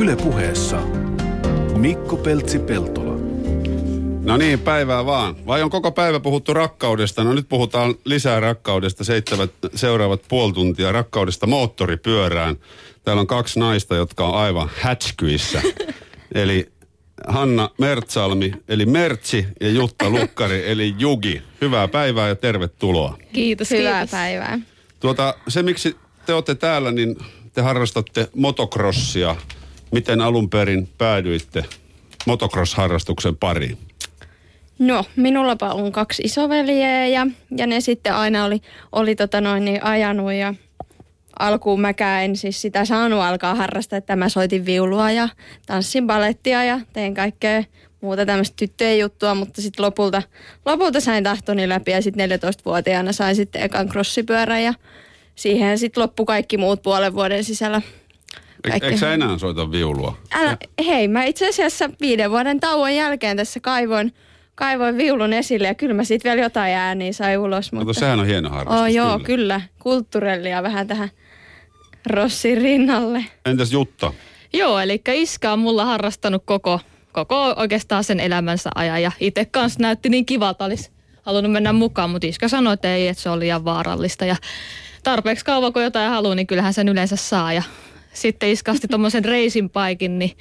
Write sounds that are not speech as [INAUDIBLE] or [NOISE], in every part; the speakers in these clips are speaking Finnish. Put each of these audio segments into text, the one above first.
Ylepuheessa Mikko Peltsi-Peltola. No niin, päivää vaan. Vai on koko päivä puhuttu rakkaudesta? No nyt puhutaan lisää rakkaudesta. Seitsemät seuraavat puoli tuntia rakkaudesta moottoripyörään. Täällä on kaksi naista, jotka on aivan hätskyissä. [LAUGHS] Eli Hanna Mertsalmi, eli Mertsi, ja Jutta Lukkari, eli Jugi. Hyvää päivää ja tervetuloa. Kiitos, Hyvää kiitos. päivää. Tuota, se miksi te olette täällä, niin te harrastatte motocrossia. Miten alun perin päädyitte motocross-harrastuksen pariin? No, minullapa on kaksi isoveljeä ja, ja ne sitten aina oli, oli tota noin niin ajanut ja alkuun mäkään en siis sitä saanut alkaa harrastaa, että mä soitin viulua ja tanssin balettia ja tein kaikkea muuta tämmöistä tyttöjen juttua, mutta sitten lopulta, lopulta sain tahtoni läpi ja sitten 14-vuotiaana sain sitten ekan crossipyörän ja siihen sitten loppu kaikki muut puolen vuoden sisällä. Eikö, Kaikki. eikö sä enää soita viulua? Älä, hei, mä itse asiassa viiden vuoden tauon jälkeen tässä kaivoin, kaivoin viulun esille ja kyllä mä siitä vielä jotain ääniä sai ulos. Mutta Mutta... sehän on hieno harrastus. Oh, joo, kyllä. kyllä. Kulttuurellia vähän tähän Rossin rinnalle. Entäs Jutta? Joo, eli iskä on mulla harrastanut koko, koko oikeastaan sen elämänsä ajan. Ja itse kanssa näytti niin kivalta, olisi halunnut mennä mukaan, mutta iskä sanoi, että ei, että se oli liian vaarallista. Ja tarpeeksi kauan kun jotain haluaa, niin kyllähän sen yleensä saa. Ja sitten iskasti tuommoisen reisin paikin, niin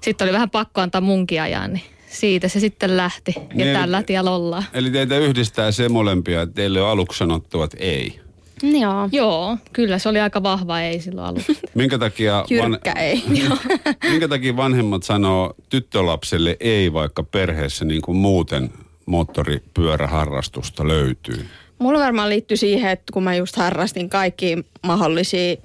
sitten oli vähän pakko antaa munkin ajan, niin siitä se sitten lähti. Ja Niin, tällä tiellä ollaan. Eli teitä yhdistää se molempia, että teille on aluksi sanottu, että ei. Joo. Joo, kyllä se oli aika vahva ei silloin alussa. Minkä takia, Jyrkkä ei. [LAUGHS] minkä takia vanhemmat sanoo tyttölapselle ei, vaikka perheessä niin kuin muuten moottoripyöräharrastusta löytyy? Mulla varmaan liittyy siihen, että kun mä just harrastin kaikki mahdollisia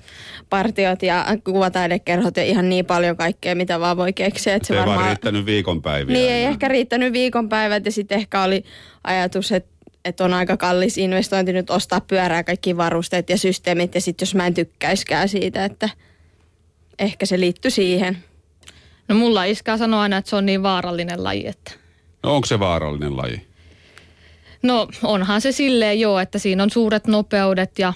partiot ja kuvataidekerhot ja ihan niin paljon kaikkea, mitä vaan voi keksiä. Että Se ei vaan riittänyt viikonpäiviä. Niin ei ehkä riittänyt viikonpäivät ja sitten ehkä oli ajatus, että, että on aika kallis investointi nyt ostaa pyörää kaikki varusteet ja systeemit ja sitten jos mä en tykkäiskään siitä, että ehkä se liittyy siihen. No mulla iskä sanoi aina, että se on niin vaarallinen laji, että No onko se vaarallinen laji? No onhan se silleen joo, että siinä on suuret nopeudet, ja,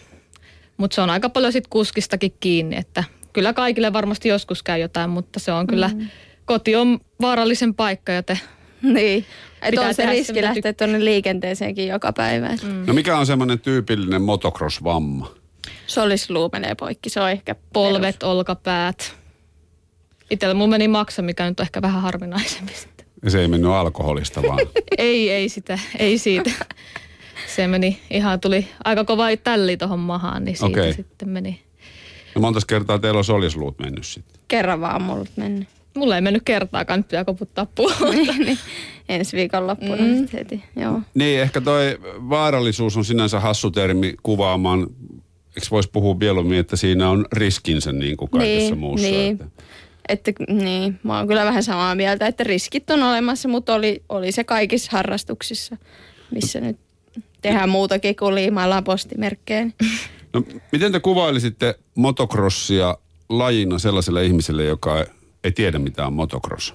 mutta se on aika paljon sit kuskistakin kiinni, että kyllä kaikille varmasti joskus käy jotain, mutta se on kyllä, mm. koti on vaarallisen paikka, joten Niin, että on se se, riski mitä lähteä tuonne liikenteeseenkin joka päivä. Mm. No mikä on semmoinen tyypillinen motocross-vamma? Solisluu menee poikki, se on ehkä polvet, perus. olkapäät. Itsellä mulla meni maksa, mikä nyt on ehkä vähän harvinaisempi sitten. Ja se ei mennyt alkoholista vaan. [LAUGHS] ei, ei sitä, ei siitä. Se meni ihan, tuli aika kova tälli tuohon mahaan, niin siitä okay. sitten meni. No monta kertaa teillä on solisluut mennyt sitten? Kerran vaan mulla mennyt. Mulla ei mennyt kertaakaan, nyt pitää koputtaa puolta. [LAUGHS] niin, niin. Ensi viikon loppuna mm. sitten heti, joo. Niin, ehkä toi vaarallisuus on sinänsä hassu termi kuvaamaan. Eikö voisi puhua mieluummin, että siinä on riskinsä niin kuin kaikessa niin, muussa? Niin. Että. Että, niin, mä oon kyllä vähän samaa mieltä, että riskit on olemassa, mutta oli, oli se kaikissa harrastuksissa, missä nyt tehdään muutakin kuin liimaillaan postimerkkejä. No, miten te kuvailisitte motocrossia lajina sellaiselle ihmiselle, joka ei tiedä mitä on motocross?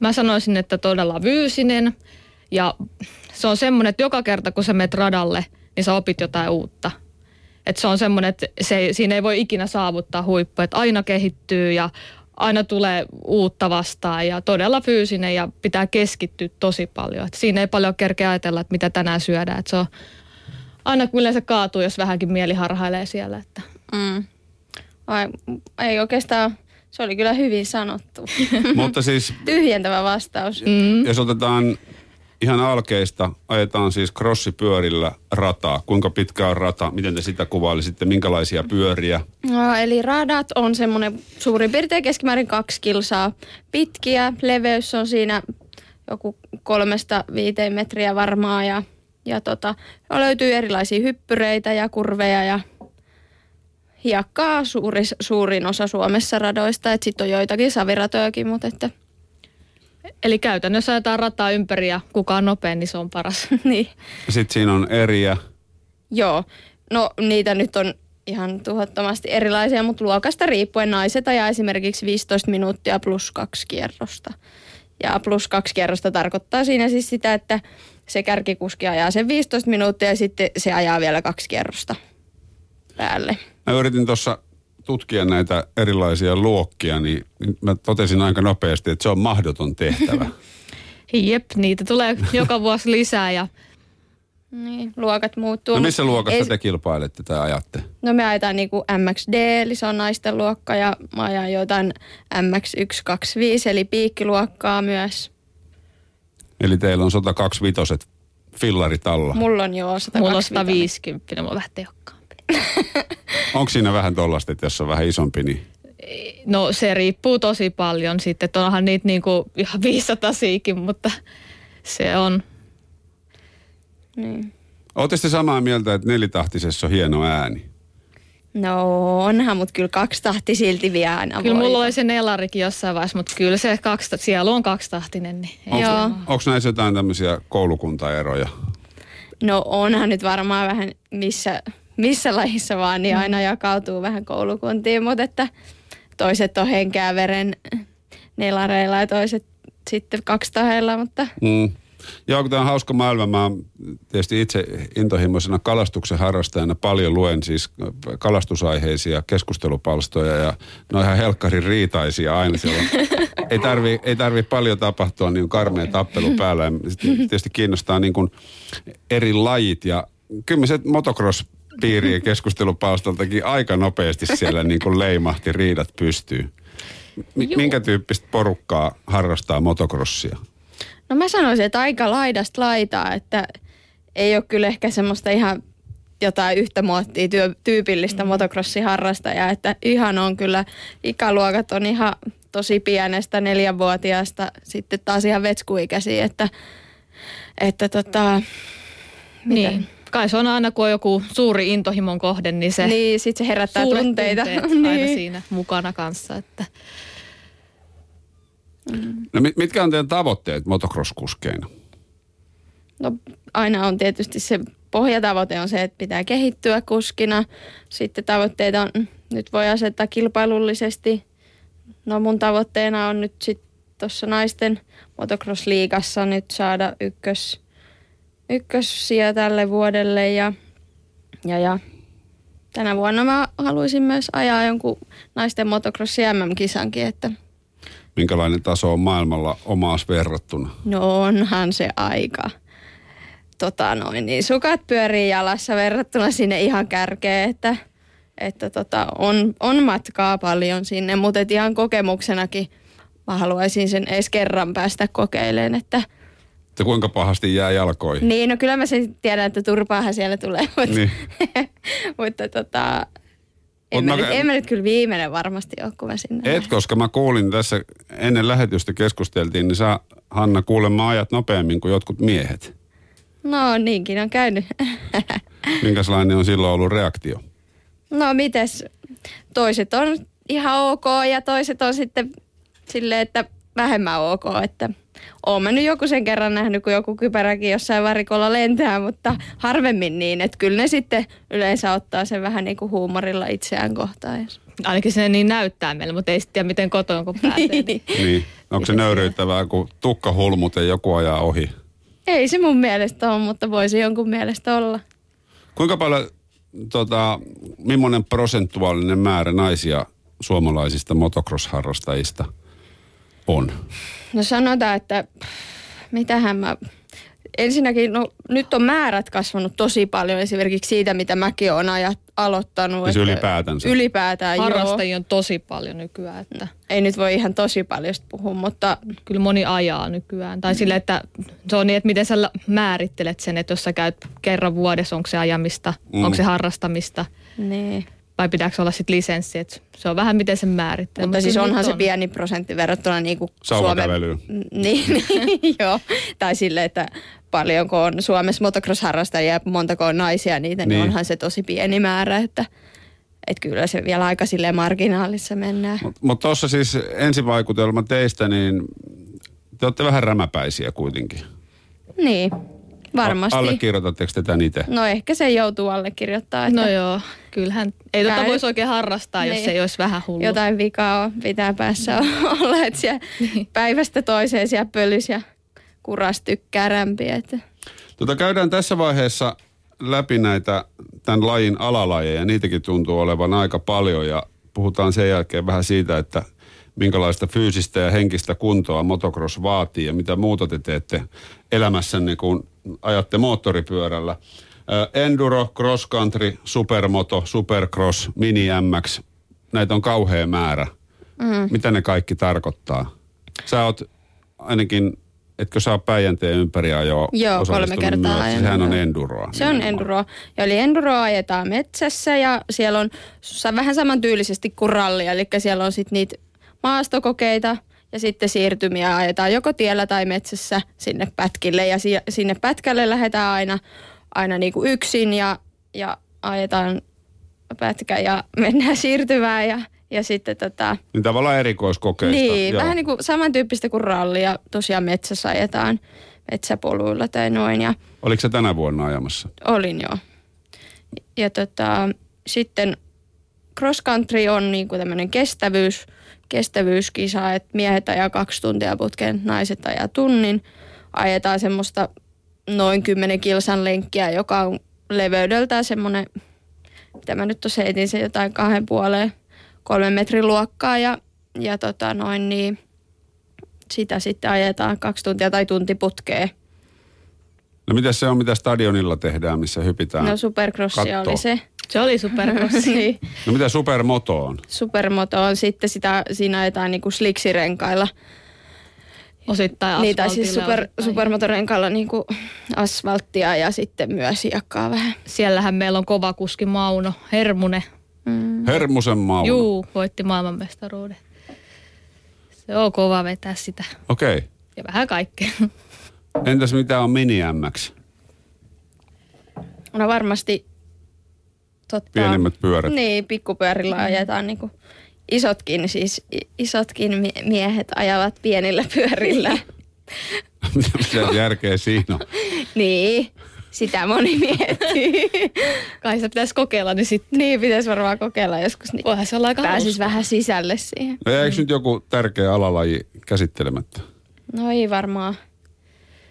Mä sanoisin, että todella fyysinen ja se on semmoinen, että joka kerta kun sä menet radalle, niin sä opit jotain uutta. Että se on semmoinen, että se, ei- siinä ei voi ikinä saavuttaa huippua, että aina kehittyy ja aina tulee uutta vastaan ja todella fyysinen ja pitää keskittyä tosi paljon. Et siinä ei paljon kerkeä ajatella, että mitä tänään syödään. Et se on aina yleensä kaatuu, jos vähänkin mieli harhailee siellä. Että. Mm. Vai, ei oikeastaan, se oli kyllä hyvin sanottu. Mutta siis, Tyhjentävä vastaus. Mm. jos otetaan ihan alkeista, ajetaan siis crossipyörillä rataa. Kuinka pitkä on rata? Miten te sitä kuvailisitte? Minkälaisia pyöriä? No, eli radat on semmoinen suurin piirtein keskimäärin kaksi kilsaa pitkiä. Leveys on siinä joku kolmesta viiteen metriä varmaan ja, ja tota, löytyy erilaisia hyppyreitä ja kurveja ja hiekkaa suuri, suurin osa Suomessa radoista. Sitten on joitakin saviratojakin, mutta että, Eli käytännössä ajetaan rataa ympäri ja kuka on nopein, niin se on paras. [LAUGHS] niin. Sitten siinä on eriä. Joo, no niitä nyt on ihan tuhottomasti erilaisia, mutta luokasta riippuen naiset ajaa esimerkiksi 15 minuuttia plus kaksi kierrosta. Ja plus kaksi kierrosta tarkoittaa siinä siis sitä, että se kärkikuski ajaa sen 15 minuuttia ja sitten se ajaa vielä kaksi kierrosta päälle. Mä yritin tuossa tutkia näitä erilaisia luokkia, niin, mä totesin aika nopeasti, että se on mahdoton tehtävä. [LAUGHS] Jep, niitä tulee joka vuosi lisää ja Niin, luokat muuttuu. No missä luokassa ei- te kilpailette tai ajatte? No me ajetaan niinku MXD, eli se on naisten luokka, ja mä ajan jotain MX125, eli piikkiluokkaa myös. Eli teillä on 125 fillarit alla. Mulla on jo 125. mulla on 150, mulla on vähän tehokkaampi. [LAUGHS] Onko siinä vähän tollasta, että jos on vähän isompi, niin No se riippuu tosi paljon sitten, että onhan niitä niinku ihan [LAUGHS] 500 siikin, mutta se on, Niin. Oletteko te samaa mieltä, että nelitahtisessa on hieno ääni? No onhan, mutta kyllä kaksi tahti silti vie aina kyllä mulla oli se nelarikin jossain vaiheessa, mutta kyllä se kaksi, sielu on kaksitahtinen. Niin Joo. se- Onko näissä jotain tämmöisiä koulukuntaeroja? No onhan nyt varmaan vähän missä, missä lajissa vaan, Mm. niin aina jakautuu vähän koulukuntiin, mutta että toiset on henkeä veren nelareilla ja toiset sitten kaksitaheilla, mutta Mm. Joo, kun tämä on hauska maailma. Mä oon tietysti itse intohimoisena kalastuksen harrastajana paljon luen siis kalastusaiheisia keskustelupalstoja ja ne on ihan helkkarin riitaisia aina siellä. [LAUGHS] ei tarvi, ei tarvi paljon tapahtua, niin on karmea tappelu päällä. Ja tietysti kiinnostaa niin kuin eri lajit ja kyllä se motocross piirien keskustelupalstaltakin aika nopeasti siellä niin kuin leimahti riidat pystyy. Juu. minkä tyyppistä porukkaa harrastaa motocrossia? no mä sanoisin, että aika laidasta laitaa, että ei ole kyllä ehkä semmoista ihan jotain yhtä muottia työ, tyypillistä mm. motocrossiharrastajaa, että ihan on kyllä, ikäluokat on ihan tosi pienestä neljänvuotiaasta sitten taas ihan vetskuikäisiä, että, että tota, mitä? Niin. Kai se on aina, kun on joku suuri intohimon kohde, niin se Niin, sit se herättää tunteita. tunteet aina [LAUGHS] niin. siinä mukana kanssa. Että. No mit- mitkä on teidän tavoitteet motocross-kuskeina? No, aina on tietysti se pohjatavoite on se, että pitää kehittyä kuskina. Sitten tavoitteita on, nyt voi asettaa kilpailullisesti. No mun tavoitteena on nyt sitten tuossa naisten motocross-liigassa nyt saada ykkös, ykkössiä tälle vuodelle ja, ja, ja tänä vuonna mä haluaisin myös ajaa jonkun naisten motocrossi MM-kisankin, että Minkälainen taso on maailmalla omaas verrattuna? No onhan se aika. Tota noin, niin sukat pyörii jalassa verrattuna sinne ihan kärkeen, että, että tota, on, on matkaa paljon sinne, mutta et ihan kokemuksenakin mä haluaisin sen edes kerran päästä kokeilemaan, että Että kuinka pahasti jää jalkoihin? niin, no kyllä mä sen tiedän, että turpaahan siellä tulee, [LAUGHS] mutta, Niin. [LAUGHS] mutta tota, en, Mut mä mä- nyt, en mä nyt kyllä viimeinen varmasti ole, kun mä sinne Et, koska mä kuulin tässä ennen lähetystä keskusteltiin, niin sä Hanna kuulemma ajat nopeammin kuin jotkut miehet. No niinkin on käynyt. [LAUGHS] Minkälainen on silloin ollut reaktio? No mites, toiset on ihan ok ja toiset on sitten silleen, että vähemmän ok, että oon mä nyt joku sen kerran nähnyt, kun joku kypäräkin jossain varikolla lentää, mutta harvemmin niin, että kyllä ne sitten yleensä ottaa sen vähän niin kuin huumorilla itseään kohtaan. jos- Ainakin se niin näyttää meille, mutta ei sitten tiedä, miten kotoon kun pääsee. Niin. Niin. Onko se nöyryyttävää, kun tukka hulmut ja joku ajaa ohi? Ei se mun mielestä ole, mutta voisi jonkun mielestä olla. Kuinka paljon, tota, millainen prosentuaalinen määrä naisia suomalaisista motocross-harrastajista on? No sanotaan, että mitähän mä... Ensinnäkin, no nyt on määrät kasvanut tosi paljon esimerkiksi siitä, mitä mäkin olen ajat, aloittanut. Siis että- ylipäätänsä? Ylipäätään, joo. Harrastajia on tosi paljon nykyään, että Ei nyt voi ihan tosi paljon puhua, mutta kyllä moni ajaa nykyään. Tai sille, että se on niin, että miten sä määrittelet sen, että jos sä käyt kerran vuodessa, onko se ajamista, Mm. mm. onko se harrastamista, niin. Vai pitääkö olla sitten lisenssi. Et se on vähän miten sen määrittelee. Mutta siis kyllä onhan nyt se on. pieni prosentti verrattuna niin kuin Sauvakävelyyn. Niin, niin joo. Tai sille, että paljonko on Suomessa motocross-harrastajia ja montako on naisia niitä, niin, Niin. niin onhan se tosi pieni määrä, että, että kyllä se vielä aika silleen marginaalissa mennään. Mutta mut tuossa siis ensivaikutelma teistä, niin te olette vähän rämäpäisiä kuitenkin. Niin, varmasti. A- allekirjoitatteko te tämän itse? No ehkä se joutuu allekirjoittaa, että No joo, kyllähän ei tota Käy. voisi oikein harrastaa, jos Niin. ei olisi vähän hullu. jotain vikaa on, pitää päässä [LAUGHS] olla, että siellä [LAUGHS] Niin. päivästä toiseen siellä pölys ja kuras tykkää rämpiä. Että. Tota, käydään tässä vaiheessa läpi näitä tämän lajin alalajeja. Niitäkin tuntuu olevan aika paljon ja puhutaan sen jälkeen vähän siitä, että minkälaista fyysistä ja henkistä kuntoa motocross vaatii ja mitä muuta te teette elämässänne, kun ajatte moottoripyörällä. Enduro, cross country, supermoto, supercross, mini MX, näitä on kauhea määrä. Mm. Mitä ne kaikki tarkoittaa? Sä oot ainakin, etkö saa Päijänteen ympäri ajoa Joo, kolme kertaa ajanut, Sehän on enduroa. Se on enduroa. Ja eli enduroa ajetaan metsässä ja siellä on vähän samantyylisesti kuin ralli. Eli siellä on sitten niitä maastokokeita ja sitten siirtymiä ajetaan joko tiellä tai metsässä sinne pätkille. Ja si- sinne pätkälle lähdetään aina, aina niinku yksin ja, ja ajetaan pätkä ja [LAUGHS] mennään siirtymään ja, ja sitten tota, Niin tavallaan erikoiskokeista. niin, joo. vähän niin kuin samantyyppistä kuin ralli ja tosiaan metsässä ajetaan metsäpoluilla tai noin. Ja Oliko se tänä vuonna ajamassa? Olin joo. Ja tota, sitten cross country on niinku tämmöinen kestävyys, kestävyyskisa, että miehet ajaa kaksi tuntia putkeen, naiset ajaa tunnin. Ajetaan semmoista noin 10 kilsan lenkkiä, joka on leveydeltään semmoinen, mitä mä nyt tuossa heitin se jotain kahden puoleen, kolmen metrin luokkaa ja, ja tota noin niin, sitä sitten ajetaan kaksi tuntia tai tunti putkeen. No mitä se on, mitä stadionilla tehdään, missä hypitään? No supercrossia oli se. Se oli supercrossi. [LAUGHS] No mitä supermoto on? Supermoto on sitten sitä, siinä ajetaan niinku sliksirenkailla. Osittain Niin, tai siis super, osittain- supermotorenkailla niinku asfalttia ja sitten myös hiekkaa vähän. Siellähän meillä on kova kuski Mauno Hermune. Mm. Hermusen Mauno. Juu, voitti maailmanmestaruuden. Se on kova vetää sitä. Okei. Okay. Ja vähän kaikkea. Entäs mitä on mini MX? No varmasti totta. Pienemmät pyörät. Niin, pikkupyörillä ajetaan niinku isotkin, siis isotkin mie- miehet ajavat pienillä pyörillä. [LAUGHS] mitä, järkeä siinä on? niin, sitä moni miettii. Kai sitä pitäisi kokeilla, niin sitten niin, pitäisi varmaan kokeilla joskus. Niin voihan se olla aika pääsis hauska. vähän sisälle siihen. No jäikö nyt joku tärkeä alalaji käsittelemättä? No ei varmaan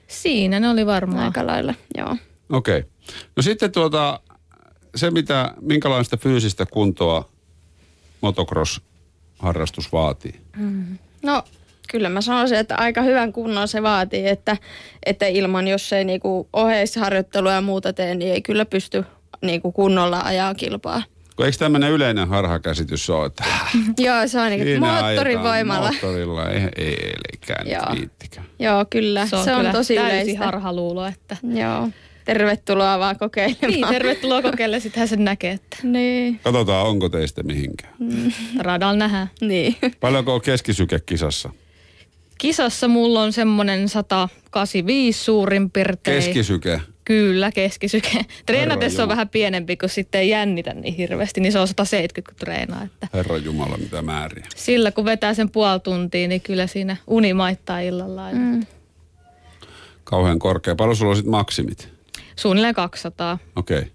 Siinä ne oli varmaan. aika lailla, joo. Okei. Okay. No sitten tuota, se mitä, minkälaista fyysistä kuntoa motocross-harrastus vaatii? No kyllä mä sanoisin, että aika hyvän kunnon se vaatii, että, että ilman, jos ei niinku oheisharjoittelua ja muuta tee, niin ei kyllä pysty niinku kunnolla ajaa kilpaa. Kun eikö tämmöinen yleinen harhakäsitys ole, että Joo, se on niinku siinä moottorin ajetaan voimalla. Moottorilla, ei, ei elikään Joo. Joo, kyllä. Se on, se on kyllä tosi yleistä. harhaluulo, että Joo. Tervetuloa vaan kokeilemaan. niin, tervetuloa kokeille, sittenhän sen näkee, että niin. Katsotaan, onko teistä mihinkään. radalla nähdään. niin. Paljonko on keskisyke kisassa? Kisassa mulla on semmonen 185 suurin piirtein. Keskisyke. Kyllä, keskisyke. Treenatessa on vähän pienempi, kun sitten ei jännitä niin hirveästi, niin se on 170, kun treenaa. Että Herra Jumala, mitä määriä. sillä kun vetää sen puoli tuntia, niin kyllä siinä uni maittaa illalla. Mm. Kauhean korkea. Paljon sulla on sitten maksimit? Suunnilleen 200. Okei. Okay.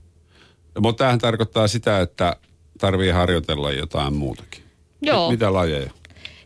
Mutta tämähän tarkoittaa sitä, että tarvii harjoitella jotain muutakin. Joo. Mit- mitä lajeja?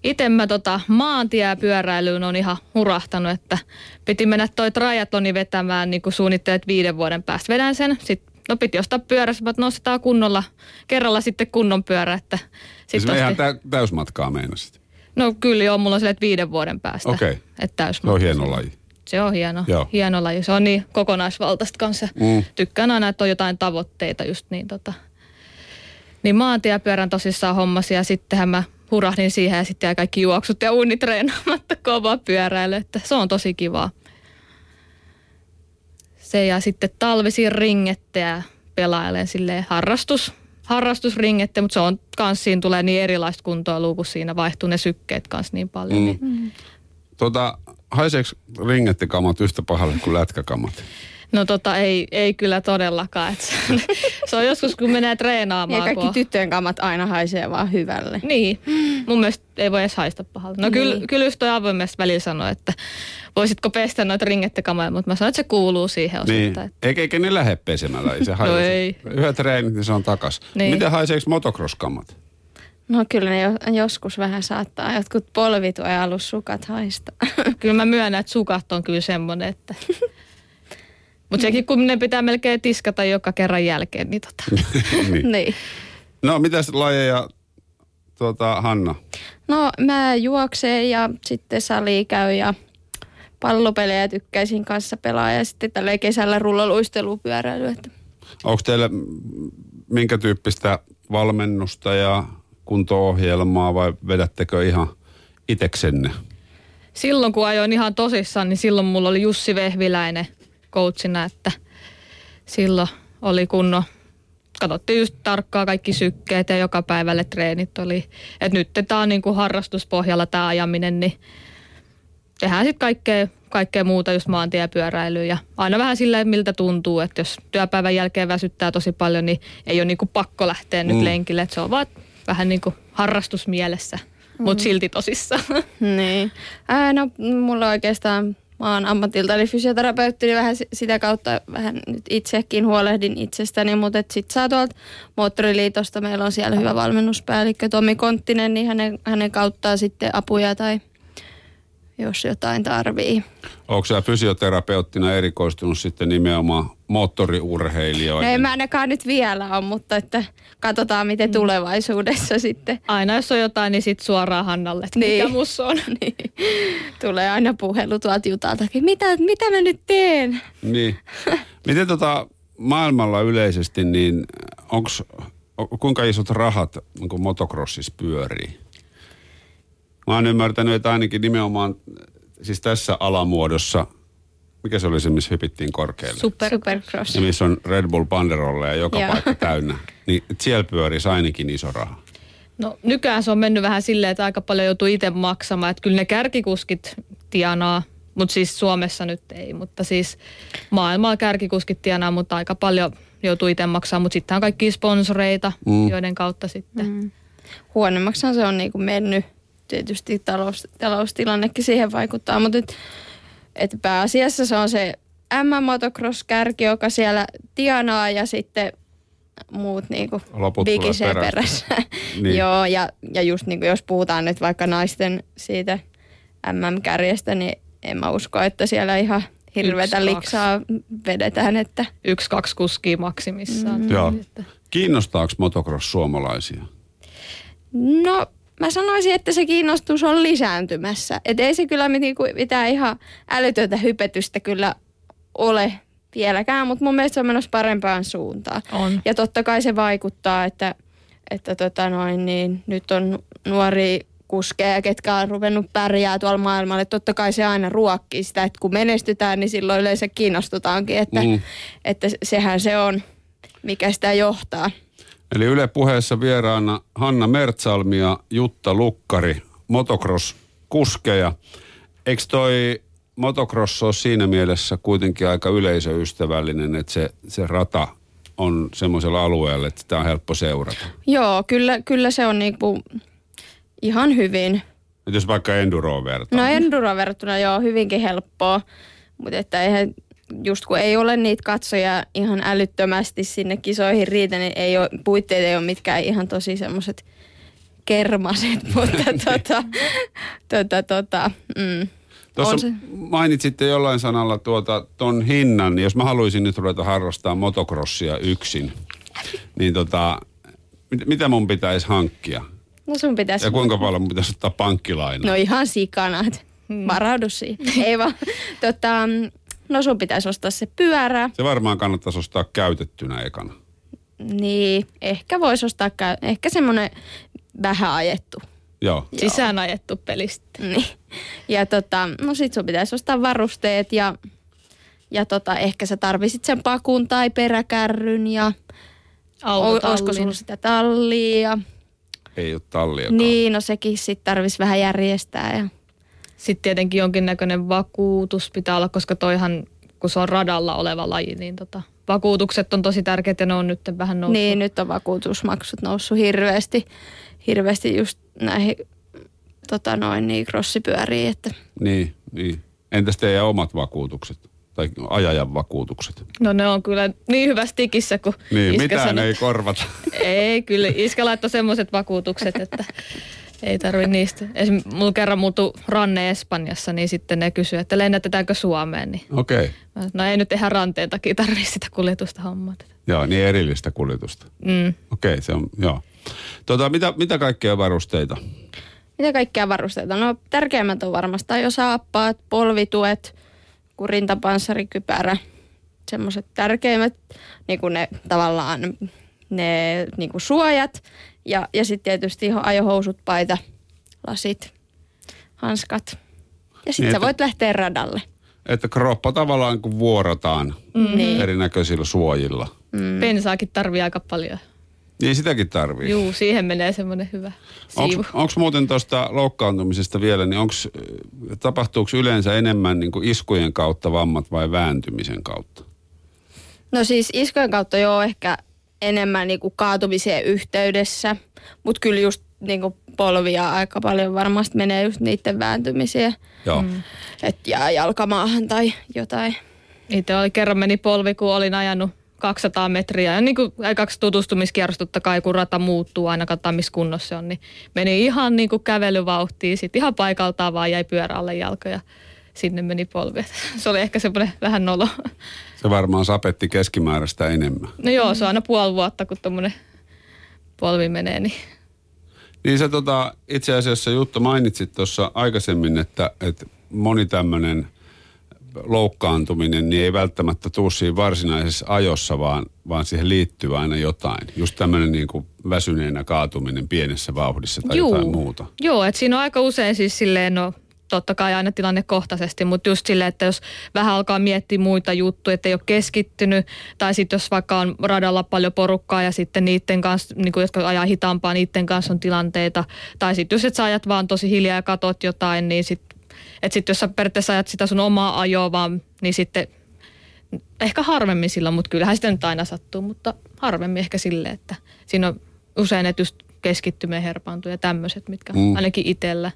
Itse mä tota maantiepyöräilyyn on ihan hurahtanut, että piti mennä toi triatloni vetämään niin kuin suunnittelet viiden vuoden päästä. Vedän sen, sitten no piti ostaa pyörässä, mutta nostetaan kunnolla, kerralla sitten kunnon pyörä. Että sit Siis ihan tä- täysmatkaa meinasit. No kyllä joo, mulla on sille, että viiden vuoden päästä. Okei. Että täys Se on hieno laji. Se on hieno, Joo. hieno laji. Se on niin kokonaisvaltaista kanssa. Mm. Tykkään aina, että on jotain tavoitteita just niin tota. Niin maantiepyörän tosissaan hommasi ja sittenhän mä hurahdin siihen ja sitten jäi kaikki juoksut ja unnit treenaamatta [LAUGHS] kova pyöräily, että se on tosi kivaa. Se ja sitten talvisin ringette ja pelailen silleen harrastus, harrastusringette, mutta se on kans siinä tulee niin erilaista kuntoilua, kun siinä vaihtuu ne sykkeet kanssa niin paljon. Mm. Niin. Tota, haiseeko ringettikamat yhtä pahalle kuin lätkäkamat? No tota ei, ei kyllä todellakaan. Et se, on, se on joskus kun menee Ja treenaamaan. kaikki kun tyttöjen kamat aina haisee vaan hyvälle. Niin, mun mielestä ei voi edes haista pahalle. No kyllä, Niin. kyllä just toi avoimesti välillä sanoi, että voisitko pestä noita ringettekamoja, mutta mä sanoin, että se kuuluu siihen Niin. osittain. Eikä, eikä ne lähde pesemällä. Ei se haise. No ei. Yhdet treenit, niin se on takas. Niin. Miten haiseeko motocross-kamat? No kyllä ne jo, joskus vähän saattaa. Jotkut polvit ja alussukat haistaa. [LAUGHS] Kyllä mä myönnän, että sukat on kyllä semmoinen, että... [LAUGHS] Mutta sekin, kun ne pitää melkein tiskata joka kerran jälkeen, niin tota... [LAUGHS] niin. niin. No, mitäs lajeja tuota, Hanna? No mä juoksen ja sitten sali käy ja pallopelejä tykkäisin kanssa pelaa ja sitten tällä kesällä rullaluistelupyöräily. Että. Onko teillä minkä tyyppistä valmennusta ja kunto-ohjelmaa vai vedättekö ihan iteksenne? Silloin kun ajoin ihan tosissaan, niin silloin mulla oli Jussi Vehviläinen coachina, että silloin oli kunnon katsottiin just tarkkaa kaikki sykkeet ja joka päivälle treenit oli. Että nyt tämä on niin kuin harrastuspohjalla tämä ajaminen, niin tehdään sitten kaikkea, kaikkea muuta, just maantiepyöräilyä ja aina vähän sillä, miltä tuntuu, että jos työpäivän jälkeen väsyttää tosi paljon, niin ei ole niin kuin pakko lähteä mm. nyt lenkille, että se on vaan vähän niin kuin harrastusmielessä, mm. mutta silti tosissaan. [LAUGHS] Niin. Ää, no mulla oikeastaan mä oon ammatiltani fysioterapeutti, niin vähän sitä kautta vähän nyt itsekin huolehdin itsestäni, mutta sitten saa tuolta Moottoriliitosta, meillä on siellä hyvä valmennuspäällikkö Tomi Konttinen, niin hänen, hänen kauttaan sitten apuja tai jos jotain tarvii. Onko sä fysioterapeuttina erikoistunut sitten nimenomaan moottoriurheilijoihin? Ei mä ainakaan nyt vielä ole, mutta että katsotaan miten mm. tulevaisuudessa sitten. Aina jos on jotain, niin sitten suoraan Hannalle, että niin. mikä mussa on. [LAUGHS] niin. Tulee aina puhelu tuolta Jutaltakin, mitä, mitä mä nyt teen? Niin. Miten tota maailmalla yleisesti, niin onks, kuinka isot rahat niin motocrossissa pyörii? Mä oon ymmärtänyt, että ainakin nimenomaan siis tässä alamuodossa, mikä se oli se, missä hypittiin korkealle? Super, Supercross. Ja missä on Red Bull banderolle ja joka Joo. paikka täynnä. Niin siellä pyörisi ainakin iso raha. No nykyään se on mennyt vähän silleen, että aika paljon joutuu itse maksamaan. Että kyllä ne kärkikuskit tienaa, mutta siis Suomessa nyt ei. Mutta siis maailmalla kärkikuskit tienaa, mutta aika paljon joutuu itse maksamaan. Mutta sitten on kaikki sponsoreita, mm. joiden kautta sitten. Mm. Huonommaksihan se on niinku mennyt tietysti talous, taloustilannekin siihen vaikuttaa, mutta et, et pääasiassa se on se M-motocross-kärki, joka siellä tienaa ja sitten muut niinku vikisee perässä. [LAUGHS] niin. Joo, ja, ja just niinku jos puhutaan nyt vaikka naisten siitä MM-kärjestä, niin en mä usko, että siellä ihan hirveätä yksi, liksaa vedetään. Että... Yksi, kaksi kuskia maksimissaan. Mm. Joo. Kiinnostaako motocross suomalaisia? No mä sanoisin, että se kiinnostus on lisääntymässä. Että ei se kyllä mitään ihan älytöntä hypetystä kyllä ole vieläkään, mutta mun mielestä se on menossa parempaan suuntaan. On. Ja totta kai se vaikuttaa, että, että tota noin, niin nyt on nuori kuskeja, ketkä on ruvennut pärjää tuolla maailmalla. Totta kai se aina ruokkii sitä, että kun menestytään, niin silloin yleensä kiinnostutaankin, että, mm. että sehän se on, mikä sitä johtaa. Eli Yle puheessa vieraana Hanna Mertsalmi ja Jutta Lukkari, motocross-kuskeja. Eikö toi motocross ole siinä mielessä kuitenkin aika yleisöystävällinen, että se, se rata on semmoisella alueella, että sitä on helppo seurata? Joo, kyllä, kyllä se on niinku ihan hyvin. Et jos vaikka enduroon vertaa? No enduroon verrattuna joo, hyvinkin helppoa. Mutta että eihän just kun ei ole niitä katsoja ihan älyttömästi sinne kisoihin riitä, niin ei ole, puitteet ei ole mitkään ihan tosi semmoiset kermaset, [LAUGHS] mutta [LAUGHS] tota, tota, tota, mm. Tuossa mainitsitte jollain sanalla tuota, ton hinnan, niin jos mä haluaisin nyt ruveta harrastaa motocrossia yksin, niin tota, mit, mitä mun pitäisi hankkia? No sun pitäisi... Ja kuinka paljon mun pitäisi ottaa pankkilainaa? No ihan sikana, hmm. varaudu siihen. Ei vaan, [LAUGHS] tota, No sun pitäisi ostaa se pyörä. Se varmaan kannattaisi ostaa käytettynä ekana. Niin, ehkä voisi ostaa, käy- ehkä semmoinen vähän ajettu. Joo. Sisään ajettu pelistä. Niin. Ja tota, no sit sun pitäisi ostaa varusteet ja, ja tota, ehkä sä tarvisit sen pakun tai peräkärryn ja olisiko sulla sitä tallia. Ei ole tallia. Niin, no sekin sitten tarvisi vähän järjestää ja sitten tietenkin jonkinnäköinen vakuutus pitää olla, koska toihan, kun se on radalla oleva laji, niin tota, vakuutukset on tosi tärkeät ja ne on nyt vähän noussut. Niin, nyt on vakuutusmaksut noussut hirveästi, hirveästi just näihin tota noin, niin crossipyöriin. Että. Niin, niin. Entäs teidän omat vakuutukset? Tai ajajan vakuutukset? No ne on kyllä niin hyvä stikissä kuin Niin, mitään sanoo. ei korvata. Ei, kyllä. Iskä laittoi semmoiset vakuutukset, että [LAUGHS] ei tarvi niistä. Esimerkiksi mulla kerran muutu ranne Espanjassa, niin sitten ne kysyivät, että lennätetäänkö Suomeen. Niin Okei. Okay. No ei nyt ihan ranteen takia tarvitse sitä kuljetusta hommata. Joo, niin erillistä kuljetusta. Mm. Okei, okay, se on, joo. Tota, mitä, mitä kaikkea varusteita? Mitä kaikkea varusteita? No tärkeimmät on varmasti jo saappaat, polvituet, kuin rintapanssarikypärä, semmoiset tärkeimmät, niin kuin ne tavallaan ne niin kuin suojat ja, ja sitten tietysti ajohousut, paita, lasit, hanskat. Ja sitten Niin, sä että- voit lähteä radalle. Että kroppa tavallaan kun vuorotaan Niin. erinäköisillä suojilla. Mm. Pensaakin tarvii aika paljon. Niin sitäkin tarvii. Juu, siihen menee semmoinen hyvä siivu. Onko muuten tuosta loukkaantumisesta vielä, niin onks, tapahtuuko yleensä enemmän niin iskujen kautta vammat vai vääntymisen kautta? No siis iskojen kautta joo ehkä enemmän niin kuin kaatumiseen yhteydessä, mutta kyllä just niin kuin polvia aika paljon varmasti menee just niiden vääntymiseen. Joo. Mm. Että jää jalkamaahan tai jotain. Itse oli kerran meni polvi, kun olin ajanut 200 metriä. Ja niin kuin kaksi tutustumiskierrosta totta kai, kun rata muuttuu aina katsotaan, missä kunnossa se on, niin meni ihan niin kuin kävelyvauhtiin. Sitten ihan paikaltaan vaan jäi pyörä alle jalka ja sinne meni polvi. [LAUGHS] Se oli ehkä semmoinen vähän nolo. Se varmaan sapetti keskimääräistä enemmän. No joo, se on aina puoli vuotta, kun tuommoinen polvi menee, niin Niin sä tota, itse asiassa Jutta mainitsit tuossa aikaisemmin, että, että moni tämmöinen loukkaantuminen niin ei välttämättä tuu siinä varsinaisessa ajossa, vaan, vaan siihen liittyy aina jotain. Just tämmöinen niin kuin väsyneenä kaatuminen pienessä vauhdissa tai Juu. jotain muuta. Joo, että siinä on aika usein siis silleen, no totta kai aina tilannekohtaisesti, mutta just silleen, että jos vähän alkaa miettiä muita juttuja, että ei ole keskittynyt, tai sitten jos vaikka on radalla paljon porukkaa ja sitten niiden kanssa, niin kuin, jotka ajaa hitaampaa, niiden kanssa on tilanteita, tai sitten jos et sä ajat vaan tosi hiljaa ja katot jotain, niin sitten että sitten jos sä periaatteessa ajat sitä sun omaa ajoa vaan, niin sitten ehkä harvemmin sillä, mutta kyllähän sitä nyt aina sattuu, mutta harvemmin ehkä silleen, että siinä on usein, että just keskittyminen herpaantuu ja tämmöiset, mitkä mm. ainakin itsellä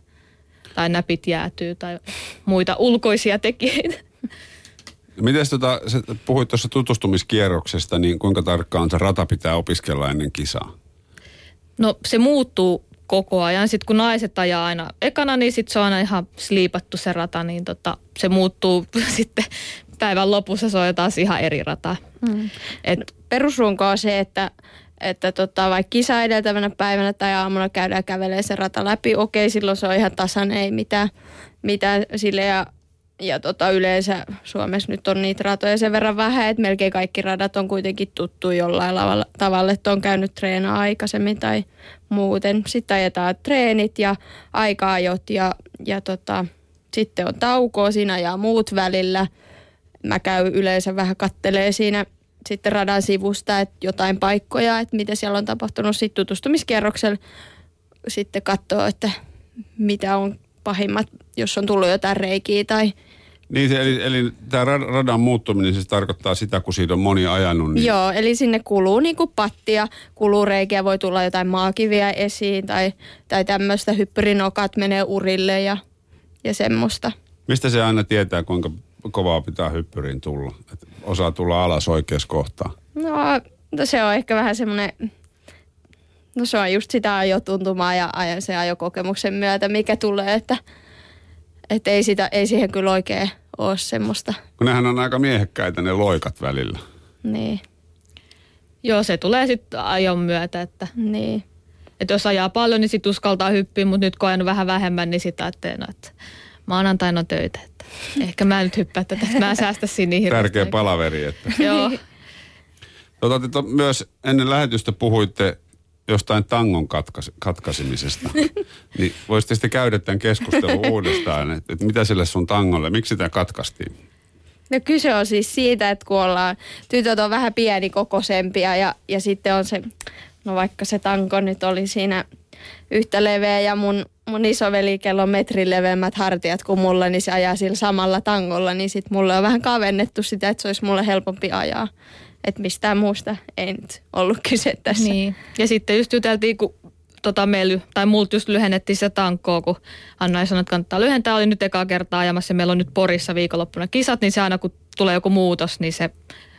tai näpit jäätyy tai muita ulkoisia tekijöitä. Miten tota, sä puhuit tuossa tutustumiskierroksesta, niin kuinka tarkkaan se rata pitää opiskella ennen kisaa? No se muuttuu koko ajan. Sitten kun naiset ajaa aina ekana, niin sitten se on aina ihan sliipattu se rata, niin tota, se muuttuu [LAUGHS] sitten päivän lopussa se on jo taas ihan eri rata. Mm. Et, Perusrunko on se, että, että tota, vaikka kisa edeltävänä päivänä tai aamuna käydään kävelemään se rata läpi, okei, silloin se on ihan tasainen, ei mitään, mitään sille ja ja tota, yleensä Suomessa nyt on niitä ratoja sen verran vähän, että melkein kaikki radat on kuitenkin tuttu jollain tavalla, että on käynyt treenaa aikaisemmin tai muuten. Sitten ajetaan treenit ja aika-ajot ja, ja tota, sitten on taukoa siinä ja muut välillä. Mä käyn yleensä vähän kattelee siinä sitten radan sivusta, että jotain paikkoja, että mitä siellä on tapahtunut. Sitten tutustumiskierroksella sitten katsoo, että mitä on pahimmat, jos on tullut jotain reikiä tai Niin, se, eli, eli tämä radan muuttuminen siis tarkoittaa sitä, kun siitä on moni ajanut. Niin Joo, eli sinne kuluu niinku pattia, kuluu reikiä, voi tulla jotain maakiviä esiin tai, tai tämmöistä hyppyrinokat menee urille ja, ja semmoista. Mistä se aina tietää, kuinka kovaa pitää hyppyriin tulla? Et osaa tulla alas oikeassa kohtaa. No, no se on ehkä vähän semmoinen, no se on just sitä ajotuntumaa ja ajan sen ajokokemuksen myötä, mikä tulee, että, että ei, sitä, ei siihen kyllä oikein ole semmoista. Kun nehän on aika miehekkäitä ne loikat välillä. Niin, joo, se tulee sitten ajon myötä, että, niin. että jos ajaa paljon, niin sitten uskaltaa hyppiä, mutta nyt kun ajan vähän vähemmän, niin sitä ajattelee, no, että maanantaina on töitä. Ehkä mä en nyt hyppää tätä, että mä säästä siinä niin hirveästi. Tärkeä palaveri. Että. [LAUGHS] Joo. Tota, te to, myös ennen lähetystä puhuitte jostain tangon katkas, katkaisemisesta. [LAUGHS] niin voisitte sitten käydä tämän keskustelun uudestaan, että, että mitä sille sun tangolle, miksi sitä katkaistiin? No kyse on siis siitä, että kun ollaan, tytöt on vähän pienikokoisempia ja, ja sitten on se, no vaikka se tanko nyt oli siinä yhtä leveä ja mun, mun isoveli, kello on metrin leveämmät hartiat kuin mulla, niin se ajaa sillä samalla tangolla, niin sitten mulle on vähän kavennettu sitä, että se olisi mulle helpompi ajaa. Että mistään muusta ei nyt ollut kyse tässä. Niin. Ja sitten just juteltiin, kun tota meillä, tai multa just lyhennettiin se tankkoa, kun Anna ei sanonut, että kannattaa lyhentää. Oli nyt ekaa kertaa ajamassa ja meillä on nyt Porissa viikonloppuna kisat, niin se aina kun tulee joku muutos, niin se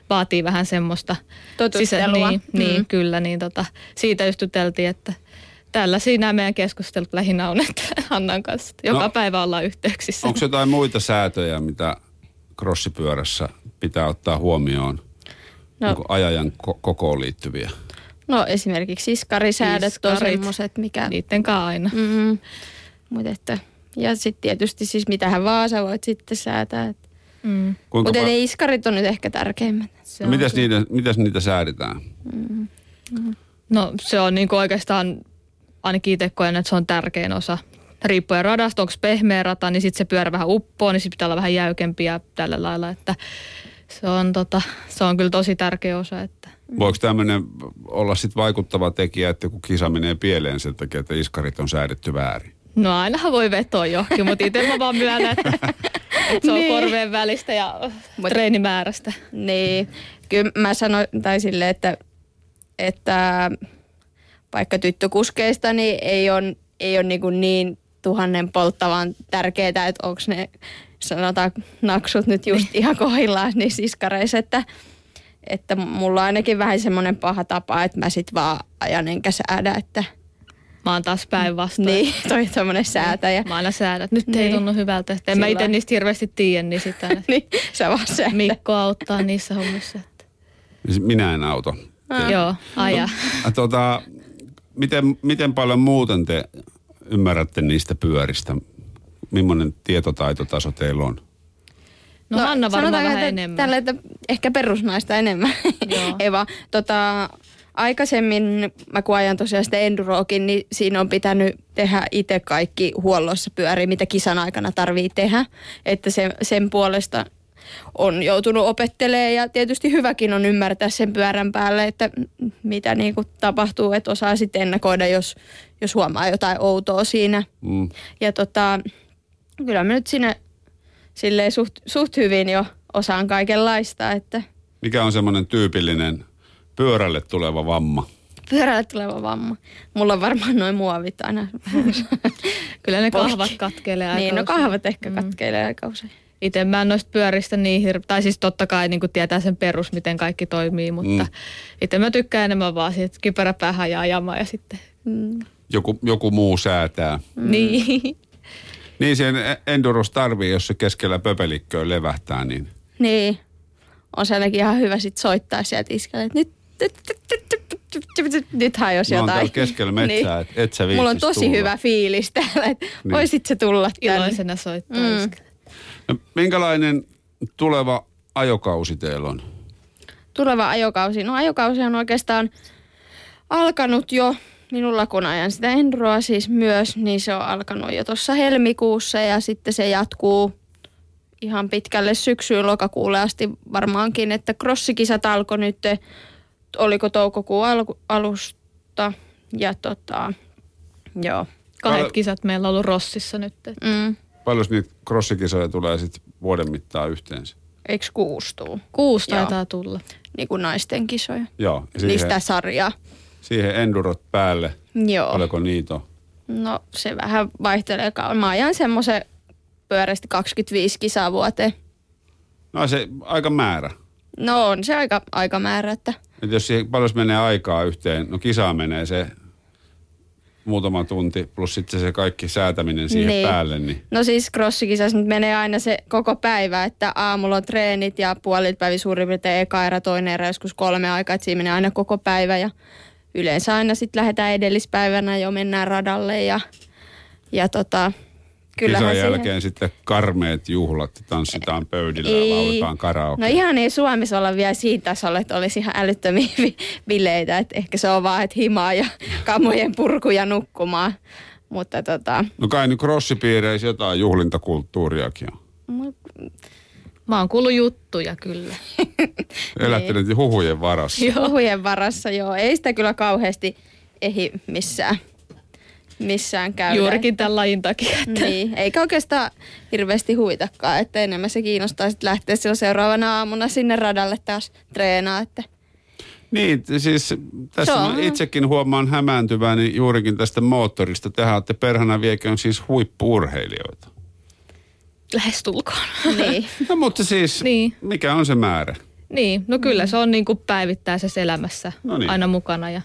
vaatii vähän semmoista Totuttelua. niin, niin Mm. kyllä, niin tota, siitä just juteltiin, että tällä siinä meidän keskustelut lähinnä on, että Annan kanssa. Joka No, päivä ollaan yhteyksissä. Onko jotain muita säätöjä, mitä crossipyörässä pitää ottaa huomioon No. niin ajajan ko- kokoon liittyviä? No esimerkiksi iskarisäädöt on Iskarit. semmoiset, mikä... Niitten kanssa aina. Mm, mut että, ja sitten tietysti siis mitähän vaan sä voit sitten säätää. Et. Mm. Kuinka Mutta pa- ne iskarit on nyt ehkä tärkeimmät. Se no, on mitäs, kyllä. niitä, mitäs niitä säädetään? No se on niinku oikeastaan, ainakin itse koen, että se on tärkein osa. Riippuen radasta, onko pehmeä rata, niin sitten se pyörä vähän uppoo, niin sitten pitää olla vähän jäykempi ja tällä lailla, että se on, tota, se on kyllä tosi tärkeä osa. Että. Voiko tämmöinen olla sitten vaikuttava tekijä, että joku kisa menee pieleen sen takia, että iskarit on säädetty väärin? No ainahan voi vetoa johonkin, mutta itse mä vaan myönnän, että, että se on Niin. korveen välistä ja Mut- treenimäärästä. Niin, kyllä mä sanoin, tai sille, että, että vaikka tyttökuskeista, niin ei ole, ei ole niin, niin tuhannen polttavan tärkeää, että onko ne sanotaan naksut nyt just ihan kohdillaan niissä iskareissa, että, että mulla on ainakin vähän semmoinen paha tapa, että mä sit vaan ajan enkä säädä, että Mä oon taas päinvastoin. niin, toi tommonen säätäjä. Mä aina säädän, että nyt ei Niin. tunnu hyvältä. Että en mä itse niistä hirveästi tiedä, niin aina [LAUGHS] niin, sä vaan säädät. Mikko auttaa niissä hommissa. Että. Minä en auta. Joo, aja. Äh, Tota, miten, miten paljon muuten te ymmärrätte niistä pyöristä? Millainen tietotaitotaso teillä on? No, no Hanna varmaan vähän että enemmän. Tällä, että ehkä perusnaista enemmän. [LAUGHS] Joo. Ei vaan, tota, aikaisemmin, mä kun ajan tosiaan sitä enduroakin, niin siinä on pitänyt tehdä itse kaikki huollossa pyöriä, mitä kisan aikana tarvii tehdä. Että se, sen puolesta on joutunut opettelemaan ja tietysti hyväkin on ymmärtää sen pyörän päälle, että mitä niin kuin tapahtuu, että osaa sitten ennakoida, jos, jos huomaa jotain outoa siinä. Mm. Ja tota, kyllä mä nyt sinne silleen suht, suht hyvin jo osaan kaikenlaista, että Mikä on semmoinen tyypillinen pyörälle tuleva vamma? pyörälle tuleva vamma. Mulla on varmaan noin muovit aina. [LAUGHS] Kyllä ne kahvat katkeilee aika niin, no usein. kahvat ehkä mm. katkeilee aika usein itse mä en noista pyöristä niin hirveä, tai siis totta kai niin kuin tietää sen perus, miten kaikki toimii, mutta mm. itse mä tykkään enemmän vaan siitä, että kypäräpää ja jamaa ja sitten. Mm. Joku, joku muu säätää. Mm. Niin. Niin sen enduros tarvii, jos se keskellä pöpelikköä levähtää, niin... Niin. On se ainakin ihan hyvä sit soittaa sieltä iskelle, että nyt nyt hajos jotain. Mä oon keskellä metsää, niin. et, et sä Mulla on tosi tulla. hyvä fiilis täällä, että niin. voisit se tulla tänne. Iloisena soittaa mm. nyt no, minkälainen tuleva ajokausi teillä on? tuleva ajokausi. No ajokausi on oikeastaan alkanut jo, minulla kun ajan sitä enduroa siis myös, niin se on alkanut jo tuossa helmikuussa ja sitten se jatkuu ihan pitkälle syksyyn lokakuulle asti varmaankin, että crossikisat alkoi nyt, oliko toukokuun alku, alusta ja tota, joo. Kahdet Pal- kisat meillä on ollut Rossissa nyt. Mm. Paljon niitä crossikisoja tulee sitten vuoden mittaan yhteensä? Eikö? Kuusi Joo. taitaa tulla. Niin kuin naisten kisoja. Joo. Ja Siihen. Niistä sarjaa. siihen endurot päälle. Joo. Paljonko niitä on? No se vähän vaihtelee. Mä ajan semmoisen pyörästi 25 kisaa vuoteen. No se aika määrä. No on se aika, aika määrä, että Et jos siihen paljon menee aikaa yhteen, no kisaa menee se muutama tunti plus sitten se kaikki säätäminen siihen Niin. päälle, niin No siis crossikisassa nyt menee aina se koko päivä, että aamulla on treenit ja puolit päivä suurin piirtein eka erä, toinen erä, joskus kolme aikaa, että siinä menee aina koko päivä ja yleensä aina sitten lähdetään edellispäivänä jo mennään radalle ja, ja tota, kyllähän kisan siihen- jälkeen sitten karmeet juhlat, tanssitaan pöydillä ja lauletaan karaoke. No ihan ei Suomessa olla vielä siinä tasolla, että olisi ihan älyttömiä bileitä. Että ehkä se on vaan, että himaa ja kamojen purkuja nukkumaan. Mutta tota, No kai nyt crossipiireissä jotain juhlintakulttuuriakin on. Mä oon kuullut juttuja kyllä. [LAUGHS] Elätte nyt huhujen varassa. huhujen varassa joo. Ei sitä kyllä kauheasti ehi missään, missään käydä. Juurikin tämän lajin takia. Että Niin, eikä oikeastaan hirveästi huitakaan, että enemmän se kiinnostaa sitten lähteä silloin seuraavana aamuna sinne radalle taas treenaa, että Niin, siis tässä mä on- itsekin huomaan hämääntyväni juurikin tästä moottorista. Tehän olette perhana viekin siis huippuurheilijoita. lähestulkoon. niin. [LAUGHS] No mutta siis, Niin. mikä on se määrä? Niin, no kyllä se on niin kuin päivittäisessä elämässä No niin. aina mukana ja